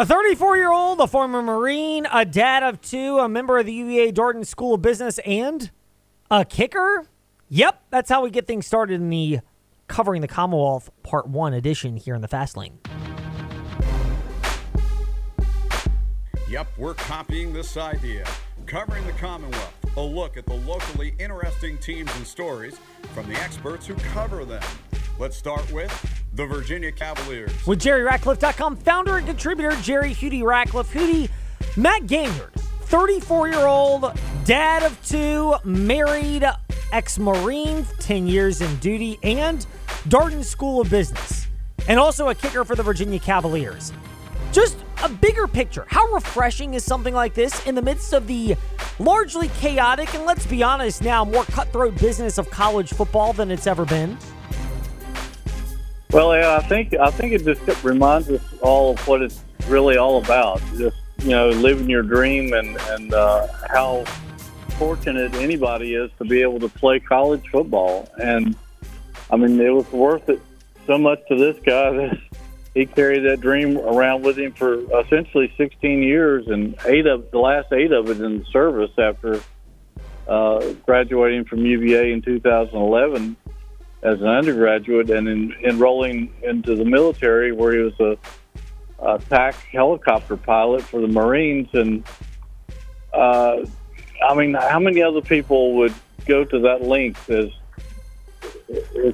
A 34 year old, a former Marine, a dad of two, a member of the UVA Darden School of Business, and a kicker? Yep, that's how we get things started in the Covering the Commonwealth Part 1 edition here in the Fast Lane. Yep, we're copying this idea. Covering the Commonwealth, a look at the locally interesting teams and stories from the experts who cover them. Let's start with the Virginia Cavaliers. With JerryRatcliffe.com founder and contributor Jerry Hootie Ratcliffe. Hootie, Matt Ganyard, 34 year old, dad of two, married, ex Marine, 10 years in duty, and Darden School of Business, and also a kicker for the Virginia Cavaliers. Just a bigger picture. How refreshing is something like this in the midst of the largely chaotic and let's be honest now, more cutthroat business of college football than it's ever been? Well, yeah, I think I think it just reminds us all of what it's really all about. Just you know, living your dream and and uh, how fortunate anybody is to be able to play college football. And I mean, it was worth it so much to this guy that he carried that dream around with him for essentially 16 years, and eight of the last eight of it in service after uh, graduating from UVA in 2011 as an undergraduate and in, enrolling into the military, where he was a, a TAC helicopter pilot for the Marines. And uh, I mean, how many other people would go to that length as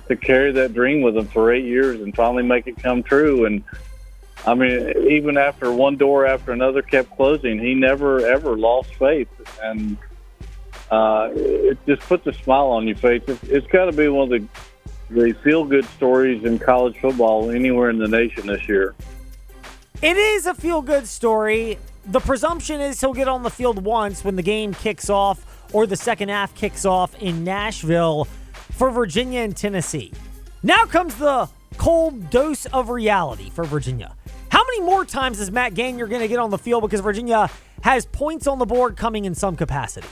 to carry that dream with them for eight years and finally make it come true. And I mean, even after one door after another kept closing, he never ever lost faith, and uh, it just puts a smile on your face. It's, it's got to be one of the the feel good stories in college football anywhere in the nation this year. It is a feel good story. The presumption is he'll get on the field once when the game kicks off or the second half kicks off in Nashville for Virginia and Tennessee. Now comes the cold dose of reality for Virginia. How many more times is Matt Ganyard going to get on the field because Virginia has points on the board coming in some capacity?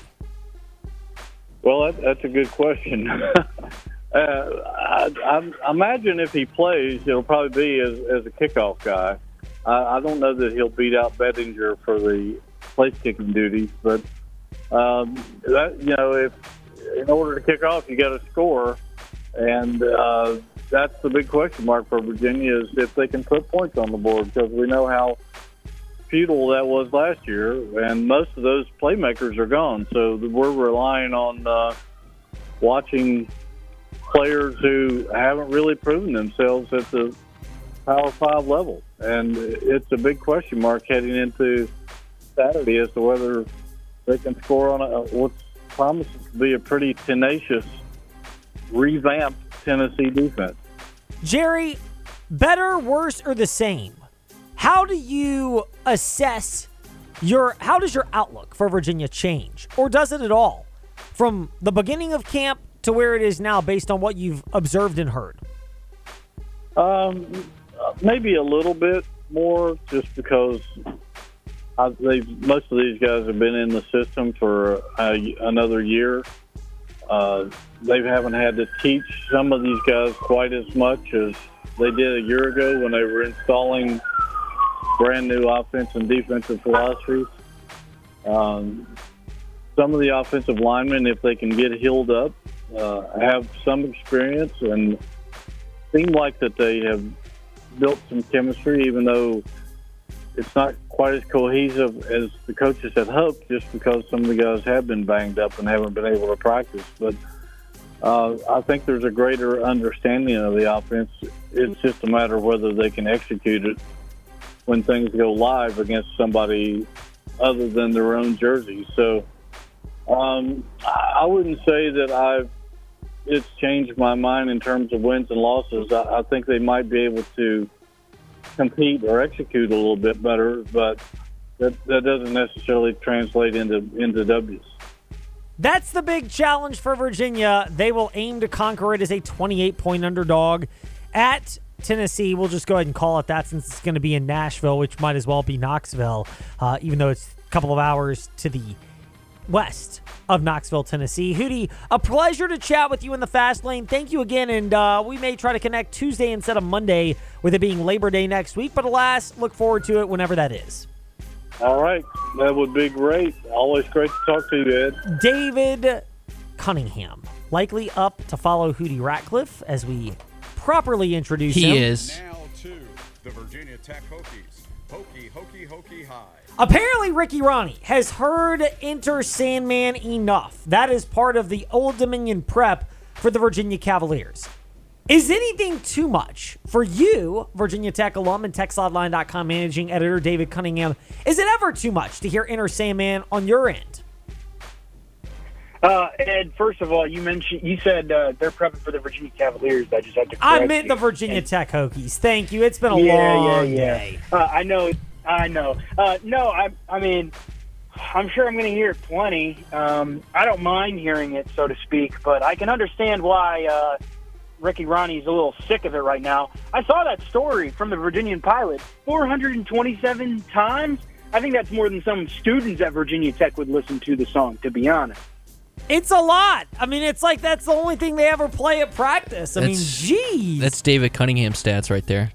Well, that, that's a good question. uh, I, I, imagine if he plays, it'll probably be as, as a kickoff guy. I, I don't know that he'll beat out Bettridge for the place kicking duties, but um, that, you know, if in order to kick off, you got to score, and uh, that's the big question mark for Virginia is if they can put points on the board because we know how futile that was last year, and most of those playmakers are gone. So we're relying on uh, watching players who haven't really proven themselves at the Power Five level, and it's a big question mark heading into Saturday as to whether they can score on a, what's promises to be a pretty tenacious, revamped Tennessee defense. Jerry, better, worse, or the same? How do you assess your how does your outlook for Virginia change? Or does it at all? From the beginning of camp to where it is now based on what you've observed and heard? Um, maybe a little bit more just because I, most of these guys have been in the system for uh, another year. Uh, they haven't had to teach some of these guys quite as much as they did a year ago when they were installing brand new offense and defensive philosophies. Um, some of the offensive linemen, if they can get healed up, uh, have some experience and seem like that they have built some chemistry, even though it's not quite as cohesive as the coaches had hoped, just because some of the guys have been banged up and haven't been able to practice. But uh, I think there's a greater understanding of the offense. It's just a matter of whether they can execute it when things go live against somebody other than their own jersey. So um, I wouldn't say that I've it's changed my mind in terms of wins and losses. I, I think they might be able to compete or execute a little bit better, but that, that doesn't necessarily translate into into W's. That's the big challenge for Virginia. They will aim to conquer it as a 28 point underdog at Tennessee. We'll just go ahead and call it that since it's going to be in Nashville, which might as well be Knoxville, uh, even though it's a couple of hours to the west of Knoxville, Tennessee. Hootie, a pleasure to chat with you in the fast lane. Thank you again, and uh, we may try to connect Tuesday instead of Monday, with it being Labor Day next week. But alas, look forward to it whenever that is. All right, that would be great. Always great to talk to you, Ed. David Cunningham, likely up to follow Hootie Ratcliffe as we properly introduce He him. is. Now to the Virginia Tech Hokies. Hokey, hokey, hokey high. Apparently, Ricky Rahne has heard Enter Sandman enough. That is part of the Old Dominion prep for the Virginia Cavaliers. Is anything too much for you, Virginia Tech alum and TechSideline.com managing editor David Cunningham? Is it ever too much to hear Enter Sandman on your end? Uh, Ed, first of all, you mentioned you said uh, they're prepping for the Virginia Cavaliers. I just had to. I meant you. the Virginia Tech Hokies. Thank you. It's been a yeah, long yeah, yeah. day. Uh, I know. I know. Uh, no, I. I mean, I'm sure I'm going to hear it plenty. Um, I don't mind hearing it, so to speak, but I can understand why uh, Ricky Rahne's a little sick of it right now. I saw that story from the Virginian pilot 427 times. I think that's more than some students at Virginia Tech would listen to the song. To be honest. It's a lot. I mean, it's like that's the only thing they ever play at practice. I mean, geez. That's David Cunningham stats right there.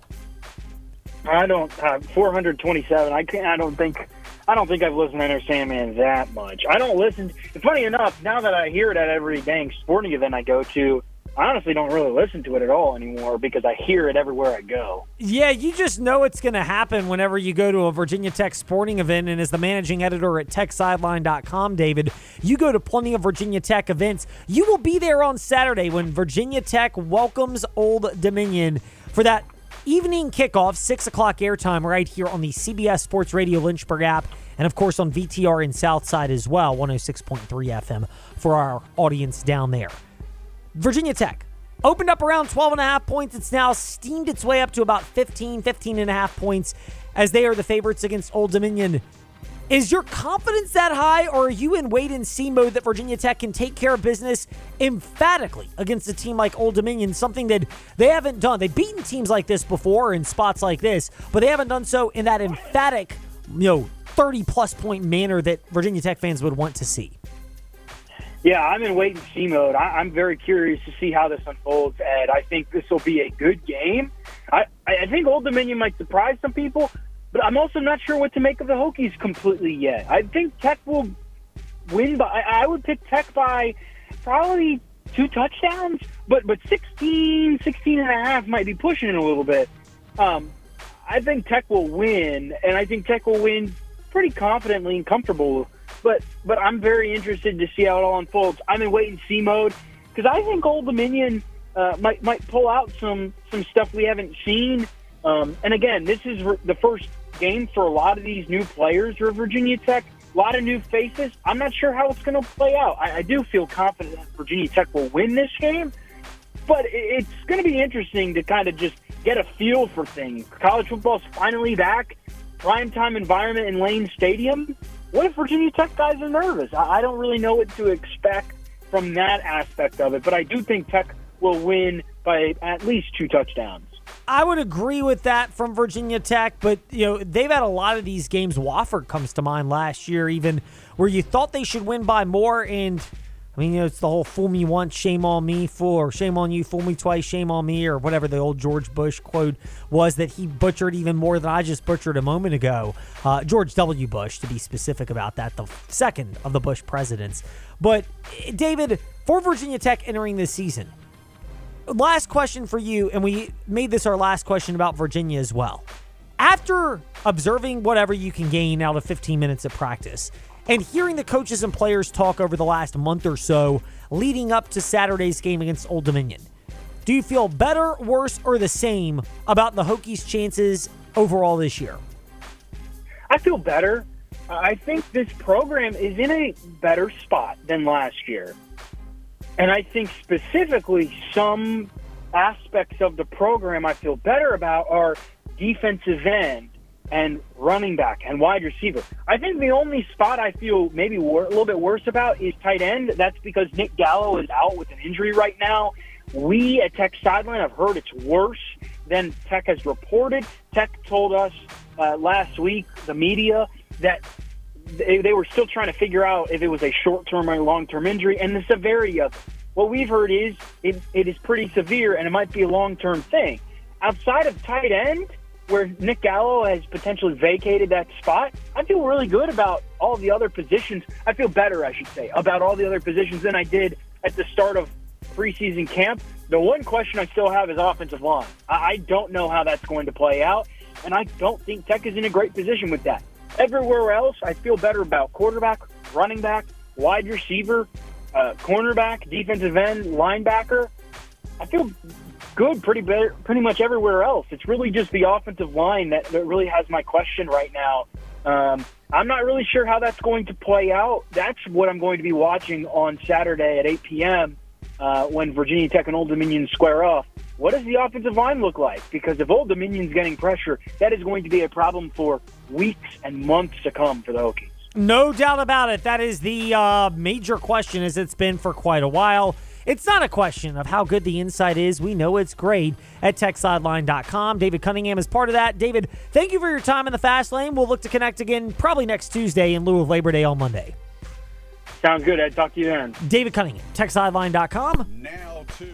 I don't uh, 427. I can't. I don't think. I don't think I've listened to Enter Sandman that much. I don't listen. It's funny enough, now that I hear it at every dang sporting event I go to, I honestly don't really listen to it at all anymore because I hear it everywhere I go. Yeah, you just know it's going to happen whenever you go to a Virginia Tech sporting event. And as the managing editor at TechSideline.com, David, you go to plenty of Virginia Tech events. You will be there on Saturday when Virginia Tech welcomes Old Dominion for that evening kickoff, 6 o'clock airtime right here on the CBS Sports Radio Lynchburg app. And of course on VTR in Southside as well, 106.3 FM for our audience down there. Virginia Tech opened up around 12 and a half points. It's now steamed its way up to about 15, 15 and a half points as they are the favorites against Old Dominion. Is your confidence that high, or are you in wait and see mode that Virginia Tech can take care of business emphatically against a team like Old Dominion? Something that they haven't done. They've beaten teams like this before in spots like this, but they haven't done so in that emphatic, you know, 30 plus point manner that Virginia Tech fans would want to see. Yeah, I'm in wait and see mode. I, I'm very curious to see how this unfolds, Ed. I think this will be a good game. I, I think Old Dominion might surprise some people, but I'm also not sure what to make of the Hokies completely yet. I think Tech will win by. I I would pick Tech by probably two touchdowns, but but 16, 16 and a half might be pushing it a little bit. Um, I think Tech will win, and I think Tech will win pretty confidently and comfortable. But but I'm very interested to see how it all unfolds. I'm in wait and see mode because I think Old Dominion uh, might might pull out some some stuff we haven't seen. Um, and again, this is r- the first game for a lot of these new players for Virginia Tech. A lot of new faces. I'm not sure how it's going to play out. I, I do feel confident that Virginia Tech will win this game, but it- it's going to be interesting to kind of just get a feel for things. College football's finally back, primetime environment in Lane Stadium. What if Virginia Tech guys are nervous? I, I don't really know what to expect from that aspect of it, but I do think Tech will win by at least two touchdowns. I would agree with that from Virginia Tech, but you know they've had a lot of these games. Wofford comes to mind last year, even where you thought they should win by more. And I mean, you know, it's the whole "fool me once, shame on me," fool or "shame on you, fool me twice, shame on me," or whatever the old George Bush quote was that he butchered even more than I just butchered a moment ago. Uh, George W. Bush, to be specific about that, the second of the Bush presidents. But eh, David, for Virginia Tech entering this season, last question for you, and we made this our last question about Virginia as well. After observing whatever you can gain out of 15 minutes of practice and hearing the coaches and players talk over the last month or so leading up to Saturday's game against Old Dominion, do you feel better, worse, or the same about the Hokies' chances overall this year? I feel better. I think this program is in a better spot than last year. And I think specifically some aspects of the program I feel better about are defensive end and running back and wide receiver. I think the only spot I feel maybe wor- a little bit worse about is tight end. That's because Nick Gallo is out with an injury right now. We at Tech Sideline have heard it's worse than Tech has reported. Tech told us uh, last week, the media, that they, they were still trying to figure out if it was a short term or long term injury and the severity of it. What we've heard is it, it is pretty severe and it might be a long term thing. Outside of tight end, where Nick Gallo has potentially vacated that spot, I feel really good about all the other positions. I feel better, I should say, about all the other positions than I did at the start of preseason camp. The one question I still have is offensive line. I don't know how that's going to play out, and I don't think Tech is in a great position with that. Everywhere else, I feel better about quarterback, running back, wide receiver, uh, cornerback, defensive end, linebacker. I feel good pretty be- pretty much everywhere else. It's really just the offensive line that, that really has my question right now. Um, I'm not really sure how that's going to play out. That's what I'm going to be watching on Saturday at 8 p.m. Uh, when Virginia Tech and Old Dominion square off. What does the offensive line look like? Because if Old Dominion's getting pressure, that is going to be a problem for weeks and months to come for the Hokies. No doubt about it. That is the uh, major question, as it's been for quite a while. It's not a question of how good the inside is. We know it's great at techsideline.com. David Cunningham is part of that. David, thank you for your time in the fast lane. We'll look to connect again probably next Tuesday in lieu of Labor Day on Monday. Sounds good. I'll talk to you then. David Cunningham, techsideline.com. Now to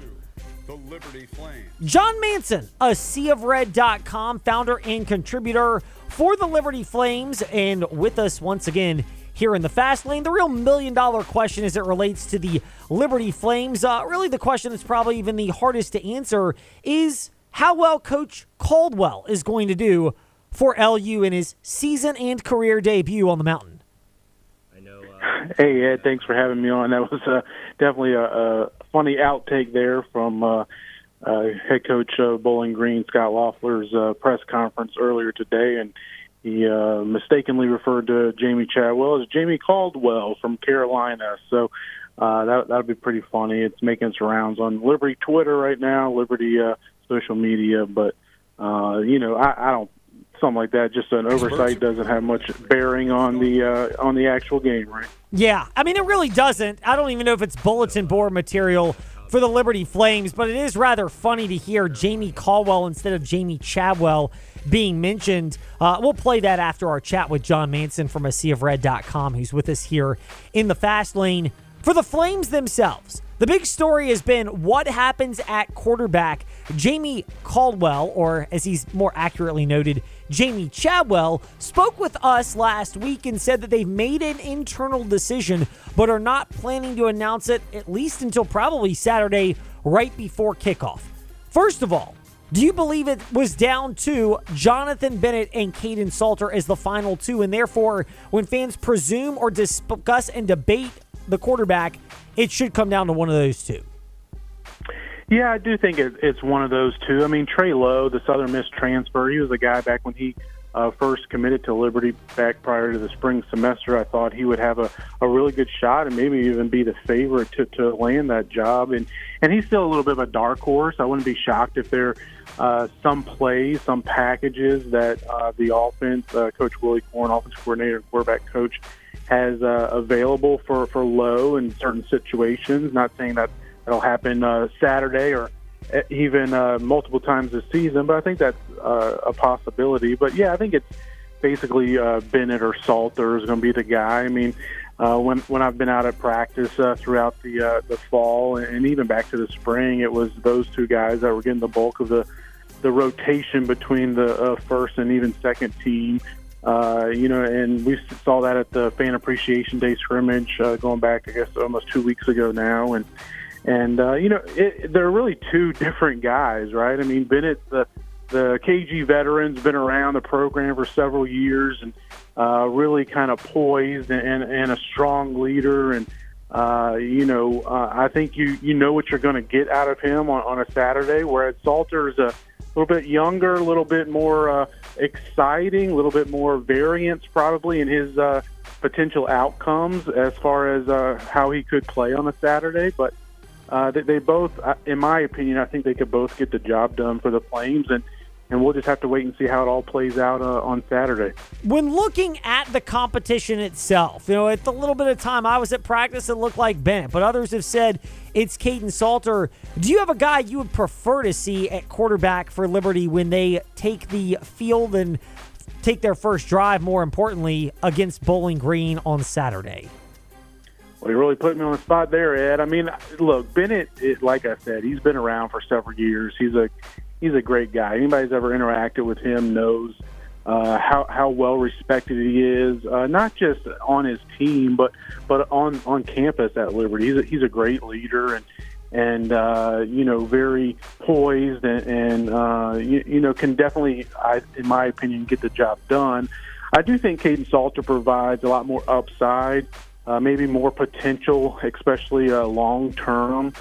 the Liberty Flames. John Manson, a seaofred.com founder and contributor for the Liberty Flames, and with us once again here in the fast lane. The real million dollar question as it relates to the Liberty Flames, uh, really the question that's probably even the hardest to answer is how well Coach Caldwell is going to do for LU in his season and career debut on the mountain. I know. Uh... Hey Ed, thanks for having me on. That was uh, definitely a, a funny outtake there from uh, uh, head coach uh, Bowling Green Scot Loeffler's uh, press conference earlier today, and he uh, mistakenly referred to Jamie Chadwell as Jamie Caldwell from Carolina. So uh, that that would be pretty funny. It's making its rounds on Liberty Twitter right now, Liberty uh, social media. But uh, you know, I, I don't something like that. Just an oversight doesn't have much bearing on the uh, on the actual game, right? Yeah, I mean it really doesn't. I don't even know if it's bulletin board material for the Liberty Flames, but it is rather funny to hear Jamie Caldwell instead of Jamie Chadwell being mentioned. Uh, we'll play that after our chat with John Manson from a seaofred.com, who's with us here in the fast lane. For the Flames themselves, the big story has been what happens at quarterback. Jamie Caldwell, or as he's more accurately noted, Jamie Chadwell, spoke with us last week and said that they've made an internal decision, but are not planning to announce it at least until probably Saturday, right before kickoff. First of all, do you believe it was down to Jonathan Bennett and Kaidon Salter as the final two? And therefore, when fans presume or discuss and debate the quarterback, it should come down to one of those two. Yeah, I do think it's one of those two. I mean, Trey Lowe, the Southern Miss transfer, he was a guy back when he uh, first committed to Liberty back prior to the spring semester. I thought he would have a, a really good shot and maybe even be the favorite to, to land that job. And and he's still a little bit of a dark horse. I wouldn't be shocked if there uh, some plays, some packages that uh, the offense, uh, Coach Willie Korn, offense coordinator, quarterback coach, has uh, available for for Lowe in certain situations. Not saying that that'll happen uh, Saturday or even uh, multiple times this season, but I think that's uh, a possibility. But yeah, I think it's basically uh, Bennett or Salter is going to be the guy. I mean, uh, when when I've been out at practice uh, throughout the uh, the fall and even back to the spring, it was those two guys that were getting the bulk of the the rotation between the uh, first and even second team. Uh, you know, and we saw that at the Fan Appreciation Day scrimmage uh, going back, I guess, almost two weeks ago now, and and uh, you know, it, they're really two different guys, right? I mean, Bennett, the the KG veteran's been around the program for several years and uh, really kind of poised and, and a strong leader. And uh, you know, uh, I think you you know what you're going to get out of him on, on a Saturday. Whereas Salter is a little bit younger, a little bit more uh, exciting, a little bit more variance probably in his uh, potential outcomes as far as uh, how he could play on a Saturday, but uh, they, they both, uh, in my opinion, I think they could both get the job done for the Flames, and and we'll just have to wait and see how it all plays out uh, on Saturday. When looking at the competition itself, you know, at the little bit of time I was at practice, it looked like Bennett, but others have said it's Kaidon Salter. Do you have a guy you would prefer to see at quarterback for Liberty when they take the field and take their first drive, more importantly, against Bowling Green on Saturday? Well, you really put me on the spot there, Ed. I mean, look, Bennett. It, like I said, he's been around for several years. He's a he's a great guy. Anybody's ever interacted with him knows uh, how how well respected he is, uh, not just on his team, but but on on campus at Liberty. He's a, he's a great leader and and uh, you know very poised and, and uh, you, you know can definitely, I, in my opinion, get the job done. I do think Kaidon Salter provides a lot more upside, uh, maybe more potential, especially uh, long term.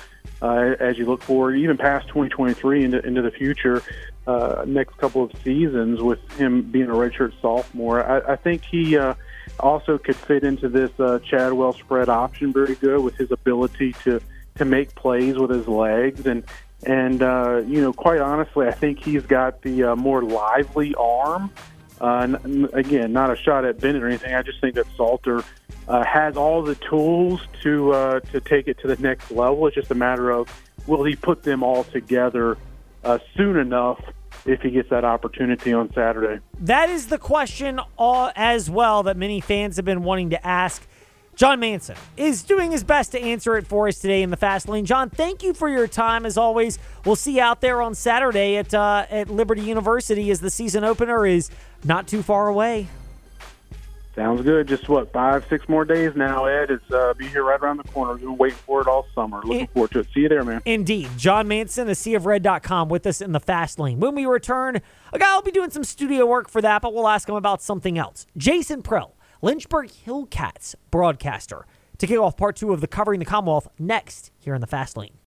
Uh, as you look forward, even past 2023 into, into the future, uh, next couple of seasons with him being a redshirt sophomore. I, I think he uh, also could fit into this uh, Chadwell spread option very good with his ability to to make plays with his legs and and uh, you know quite honestly, I think he's got the more lively arm. Uh, again, not a shot at Bennett or anything. I just think that Salter uh, has all the tools to uh, to take it to the next level. It's just a matter of will he put them all together uh, soon enough if he gets that opportunity on Saturday. That is the question uh, as well that many fans have been wanting to ask. John Manson is doing his best to answer it for us today in the fast lane. John, thank you for your time as always. We'll see you out there on Saturday at uh, at Liberty University as the season opener is not too far away. Sounds good. Just what five, six more days now, Ed. It's uh, be here right around the corner. We've been waiting for it all summer. Looking It- forward to it. See you there, man. Indeed. John Manson, a seaofred.com, with us in the fast lane. When we return, a guy will be doing some studio work for that, but we'll ask him about something else. Jason Prill, Lynchburg Hillcats broadcaster, to kick off part two of the Covering the Commonwealth next here in the fast lane.